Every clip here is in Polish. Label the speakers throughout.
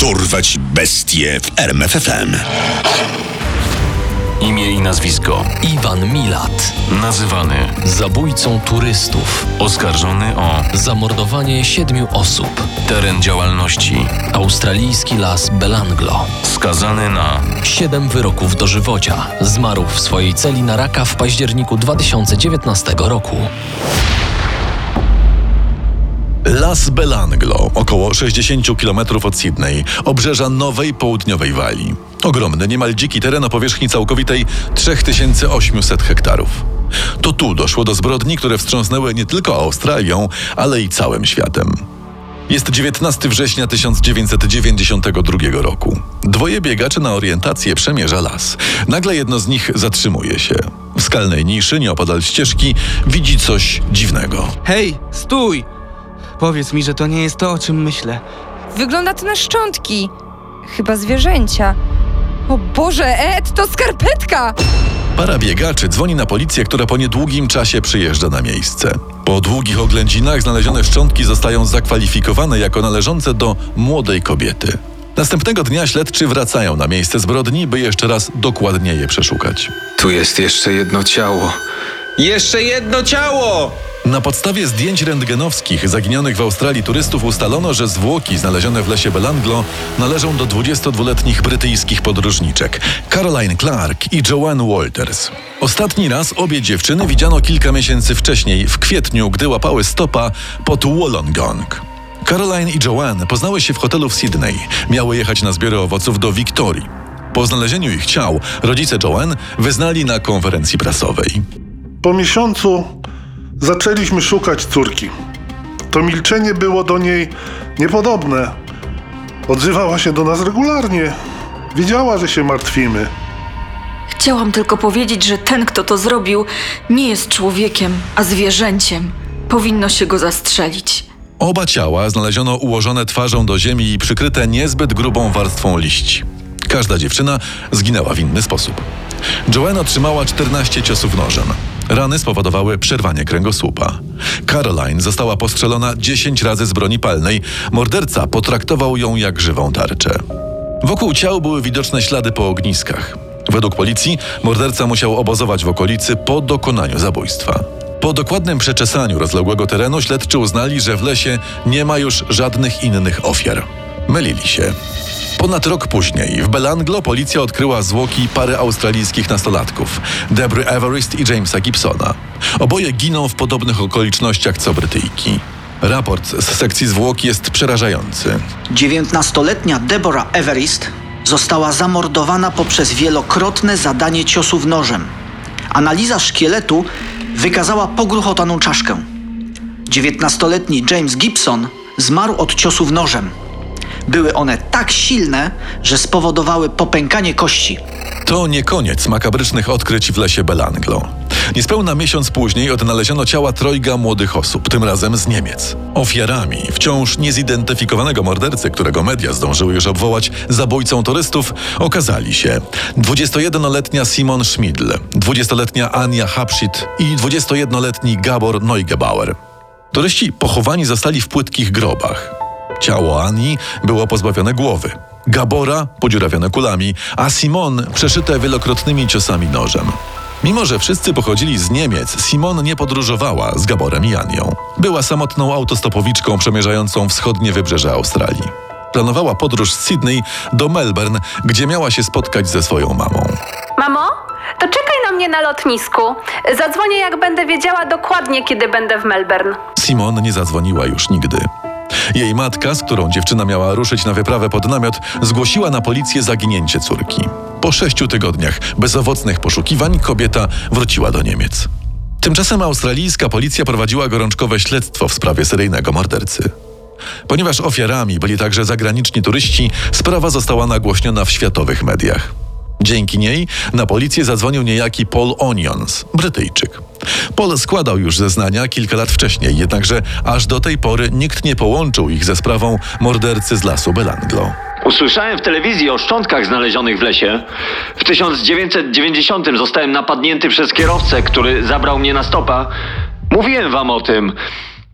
Speaker 1: Dorwać bestie w RMFFM.
Speaker 2: Imię i nazwisko.
Speaker 3: Iwan Milat,
Speaker 2: Nazywany.
Speaker 3: zabójcą turystów,
Speaker 2: Oskarżony o
Speaker 3: zamordowanie siedmiu osób,
Speaker 2: teren działalności.
Speaker 3: australijski las Belanglo,
Speaker 2: Skazany na
Speaker 3: siedem wyroków dożywocia, zmarł w swojej celi na raka w październiku 2019 roku.
Speaker 4: Las Belanglo, około 60 km od Sydney, obrzeża Nowej Południowej Walii. Ogromny, niemal dziki teren o powierzchni całkowitej 3800 hektarów. To tu doszło do zbrodni, które wstrząsnęły nie tylko Australią, ale i całym światem. Jest 19 września 1992 roku. Dwoje biegaczy na orientację przemierza las. Nagle jedno z nich zatrzymuje się. W skalnej niszy, nieopodal ścieżki, widzi coś dziwnego.
Speaker 5: Hej, stój! Powiedz mi, że to nie jest to, o czym myślę.
Speaker 6: Wygląda to na szczątki. Chyba zwierzęcia. O Boże, Ed, to skarpetka!
Speaker 4: Para biegaczy dzwoni na policję, która po niedługim czasie przyjeżdża na miejsce. Po długich oględzinach znalezione szczątki zostają zakwalifikowane jako należące do młodej kobiety. Następnego dnia śledczy wracają na miejsce zbrodni, by jeszcze raz dokładnie je przeszukać.
Speaker 7: Tu jest jeszcze jedno ciało. Jeszcze jedno ciało!
Speaker 4: Na podstawie zdjęć rentgenowskich zaginionych w Australii turystów ustalono, że zwłoki znalezione w lesie Belanglo należą do 22-letnich brytyjskich podróżniczek Caroline Clark i Joanne Walters. Ostatni raz obie dziewczyny widziano kilka miesięcy wcześniej, w kwietniu, gdy łapały stopa pod Wollongong. Caroline i Joanne poznały się w hotelu w Sydney. Miały jechać na zbiory owoców do Wiktorii. Po znalezieniu ich ciał, rodzice Joanne wyznali na konferencji prasowej.
Speaker 8: Po miesiącu zaczęliśmy szukać córki. To milczenie było do niej niepodobne. Odzywała się do nas regularnie. Wiedziała, że się martwimy.
Speaker 9: Chciałam tylko powiedzieć, że ten, kto to zrobił, nie jest człowiekiem, a zwierzęciem. Powinno się go zastrzelić.
Speaker 4: Oba ciała znaleziono ułożone twarzą do ziemi i przykryte niezbyt grubą warstwą liści. Każda dziewczyna zginęła w inny sposób. Joanne otrzymała 14 ciosów nożem. Rany spowodowały przerwanie kręgosłupa. Caroline została postrzelona 10 razy z broni palnej. Morderca potraktował ją jak żywą tarczę. Wokół ciał były widoczne ślady po ogniskach. Według policji morderca musiał obozować w okolicy po dokonaniu zabójstwa. Po dokładnym przeczesaniu rozległego terenu śledczy uznali, że w lesie nie ma już żadnych innych ofiar. Mylili się. Ponad rok później w Belanglo policja odkryła zwłoki pary australijskich nastolatków Debry Everest i Jamesa Gibsona. Oboje giną w podobnych okolicznościach co Brytyjki. Raport z sekcji zwłok jest przerażający.
Speaker 10: 19-letnia Deborah Everest została zamordowana poprzez wielokrotne zadanie ciosów nożem. Analiza szkieletu wykazała pogruchotaną czaszkę. 19-letni James Gibson zmarł od ciosów nożem. Były one tak silne, że spowodowały popękanie kości.
Speaker 4: To nie koniec makabrycznych odkryć w lesie Belanglo. Niespełna miesiąc później odnaleziono ciała trojga młodych osób, tym razem z Niemiec. Ofiarami wciąż niezidentyfikowanego mordercy, którego media zdążyły już obwołać zabójcą turystów, okazali się 21-letnia Simon Schmidl, 20-letnia Ania Hapschit i 21-letni Gabor Neugebauer. Turyści pochowani zostali w płytkich grobach. Ciało Ani było pozbawione głowy. Gabora podziurawione kulami, a Simon przeszyte wielokrotnymi ciosami nożem. Mimo, że wszyscy pochodzili z Niemiec, Simon nie podróżowała z Gaborem i Anią. Była samotną autostopowiczką przemierzającą wschodnie wybrzeże Australii. Planowała podróż z Sydney do Melbourne, gdzie miała się spotkać ze swoją mamą.
Speaker 11: Mamo, to czekaj na mnie na lotnisku. Zadzwonię, jak będę wiedziała dokładnie, kiedy będę w Melbourne.
Speaker 4: Simon nie zadzwoniła już nigdy. Jej matka, z którą dziewczyna miała ruszyć na wyprawę pod namiot, zgłosiła na policję zaginięcie córki. Po sześciu tygodniach bezowocnych poszukiwań kobieta wróciła do Niemiec. Tymczasem australijska policja prowadziła gorączkowe śledztwo w sprawie seryjnego mordercy. Ponieważ ofiarami byli także zagraniczni turyści, sprawa została nagłośniona w światowych mediach. Dzięki niej na policję zadzwonił niejaki Paul Onions, Brytyjczyk. Paul składał już zeznania kilka lat wcześniej, jednakże aż do tej pory nikt nie połączył ich ze sprawą mordercy z lasu Belanglo.
Speaker 12: Usłyszałem w telewizji o szczątkach znalezionych w lesie. W 1990 zostałem napadnięty przez kierowcę, który zabrał mnie na stopa. Mówiłem wam o tym.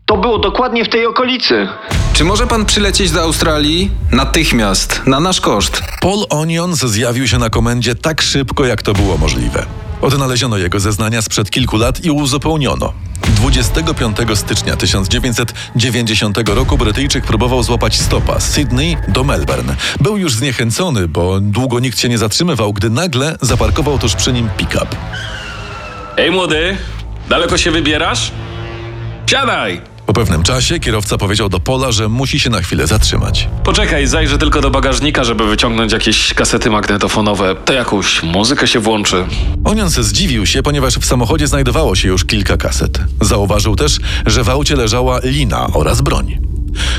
Speaker 12: To było dokładnie w tej okolicy.
Speaker 7: Czy może pan przylecieć do Australii? Natychmiast, na nasz koszt.
Speaker 4: Paul Onions zjawił się na komendzie tak szybko, jak to było możliwe. Odnaleziono jego zeznania sprzed kilku lat i uzupełniono. 25 stycznia 1990 roku Brytyjczyk próbował złapać stopa z Sydney do Melbourne. Był już zniechęcony, bo długo nikt się nie zatrzymywał, gdy nagle zaparkował tuż przy nim pick-up.
Speaker 13: Ej młody, daleko się wybierasz? Siadaj!
Speaker 4: Po pewnym czasie kierowca powiedział do Pola, że musi się na chwilę zatrzymać.
Speaker 13: Poczekaj, zajrzę tylko do bagażnika, żeby wyciągnąć jakieś kasety magnetofonowe. To jakąś muzykę się włączy.
Speaker 4: Onions zdziwił się, ponieważ w samochodzie znajdowało się już kilka kaset. Zauważył też, że w aucie leżała lina oraz broń.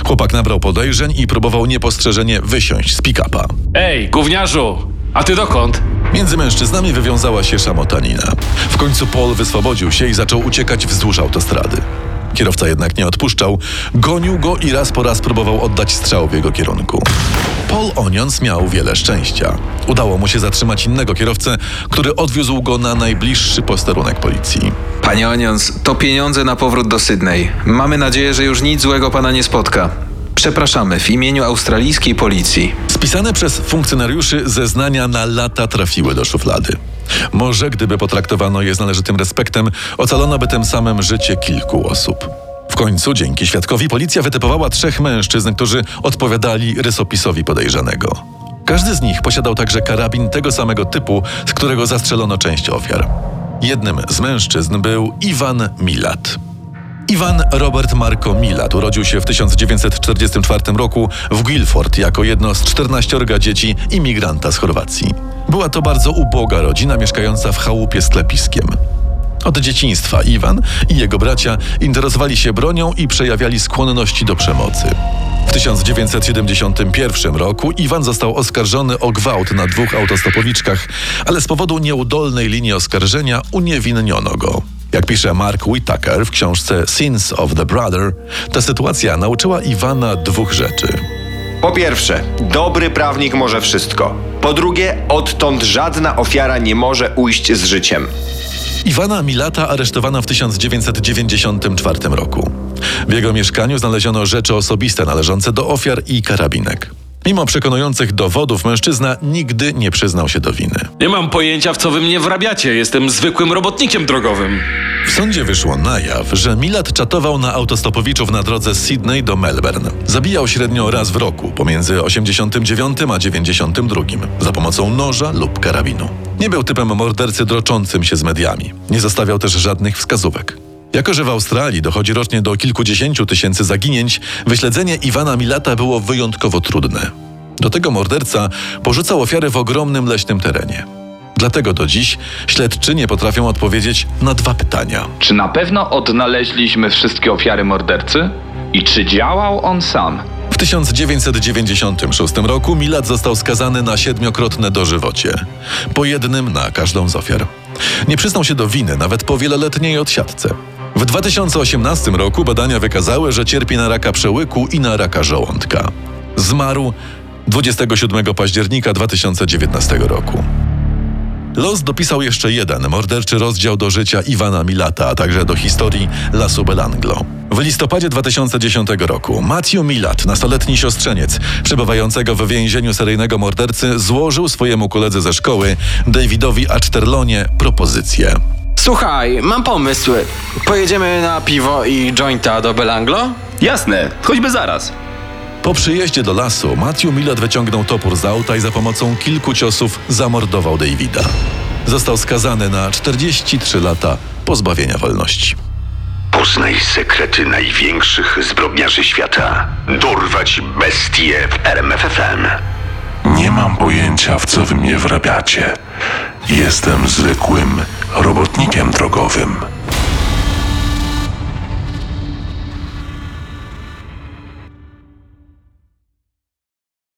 Speaker 4: Chłopak nabrał podejrzeń i próbował niepostrzeżenie wysiąść z pick-upa.
Speaker 13: Ej, gówniarzu! A ty dokąd?
Speaker 4: Między mężczyznami wywiązała się szamotanina. W końcu Paul wyswobodził się i zaczął uciekać wzdłuż autostrady. Kierowca jednak nie odpuszczał, gonił go i raz po raz próbował oddać strzał w jego kierunku. Paul Onions miał wiele szczęścia. Udało mu się zatrzymać innego kierowcę, który odwiózł go na najbliższy posterunek policji.
Speaker 7: Panie Onions, to pieniądze na powrót do Sydney. Mamy nadzieję, że już nic złego pana nie spotka. Przepraszamy w imieniu australijskiej policji.
Speaker 4: Spisane przez funkcjonariuszy zeznania na lata trafiły do szuflady. Może gdyby potraktowano je z należytym respektem, ocalono by tym samym życie kilku osób. W końcu, dzięki świadkowi, policja wytypowała trzech mężczyzn, którzy odpowiadali rysopisowi podejrzanego. Każdy z nich posiadał także karabin tego samego typu, z którego zastrzelono część ofiar. Jednym z mężczyzn był Iwan Milat. Iwan Robert Marco Milat urodził się w 1944 roku w Guilford jako jedno z 14 dzieci imigranta z Chorwacji. Była to bardzo uboga rodzina mieszkająca w chałupie z klepiskiem. Od dzieciństwa Iwan i jego bracia interesowali się bronią i przejawiali skłonności do przemocy. W 1971 roku Iwan został oskarżony o gwałt na dwóch autostopowiczkach, ale z powodu nieudolnej linii oskarżenia uniewinniono go. Jak pisze Mark Whitaker w książce Sins of the Brother, ta sytuacja nauczyła Iwana dwóch rzeczy.
Speaker 14: Po pierwsze, dobry prawnik może wszystko. Po drugie, odtąd żadna ofiara nie może ujść z życiem.
Speaker 4: Iwana Milata aresztowano w 1994 roku. W jego mieszkaniu znaleziono rzeczy osobiste należące do ofiar i karabinek. Mimo przekonujących dowodów, mężczyzna nigdy nie przyznał się do winy.
Speaker 13: Nie mam pojęcia, w co wy mnie wrabiacie. Jestem zwykłym robotnikiem drogowym.
Speaker 4: W sądzie wyszło na jaw, że Milat czatował na autostopowiczów na drodze z Sydney do Melbourne. Zabijał średnio raz w roku, pomiędzy 89 a 92, za pomocą noża lub karabinu. Nie był typem mordercy droczącym się z mediami. Nie zostawiał też żadnych wskazówek. Jako, że w Australii dochodzi rocznie do kilkudziesięciu tysięcy zaginięć, wyśledzenie Iwana Milata było wyjątkowo trudne. Do tego morderca porzucał ofiary w ogromnym leśnym terenie. Dlatego do dziś śledczy nie potrafią odpowiedzieć na dwa pytania.
Speaker 15: Czy na pewno odnaleźliśmy wszystkie ofiary mordercy? I czy działał on sam?
Speaker 4: W 1996 roku Milat został skazany na siedmiokrotne dożywocie. Po jednym na każdą z ofiar. Nie przyznał się do winy nawet po wieloletniej odsiadce. W 2018 roku badania wykazały, że cierpi na raka przełyku i na raka żołądka. Zmarł 27 października 2019 roku. Los dopisał jeszcze jeden morderczy rozdział do życia Iwana Milata, a także do historii Lasu Belanglo. W listopadzie 2010 roku Matthew Milat, nastoletni siostrzeniec przebywającego w więzieniu seryjnego mordercy, złożył swojemu koledze ze szkoły, Davidowi Achterlonie, propozycję.
Speaker 16: Słuchaj, mam pomysł. Pojedziemy na piwo i jointa do Belanglo?
Speaker 15: Jasne, choćby zaraz.
Speaker 4: Po przyjeździe do lasu Matthew Millet wyciągnął topór z auta i za pomocą kilku ciosów zamordował Davida. Został skazany na 43 lata pozbawienia wolności.
Speaker 1: Poznaj sekrety największych zbrodniarzy świata. Dorwać bestie w RMFFM.
Speaker 17: Nie mam pojęcia, w co wy mnie wrabiacie. Jestem zwykłym robotnikiem drogowym.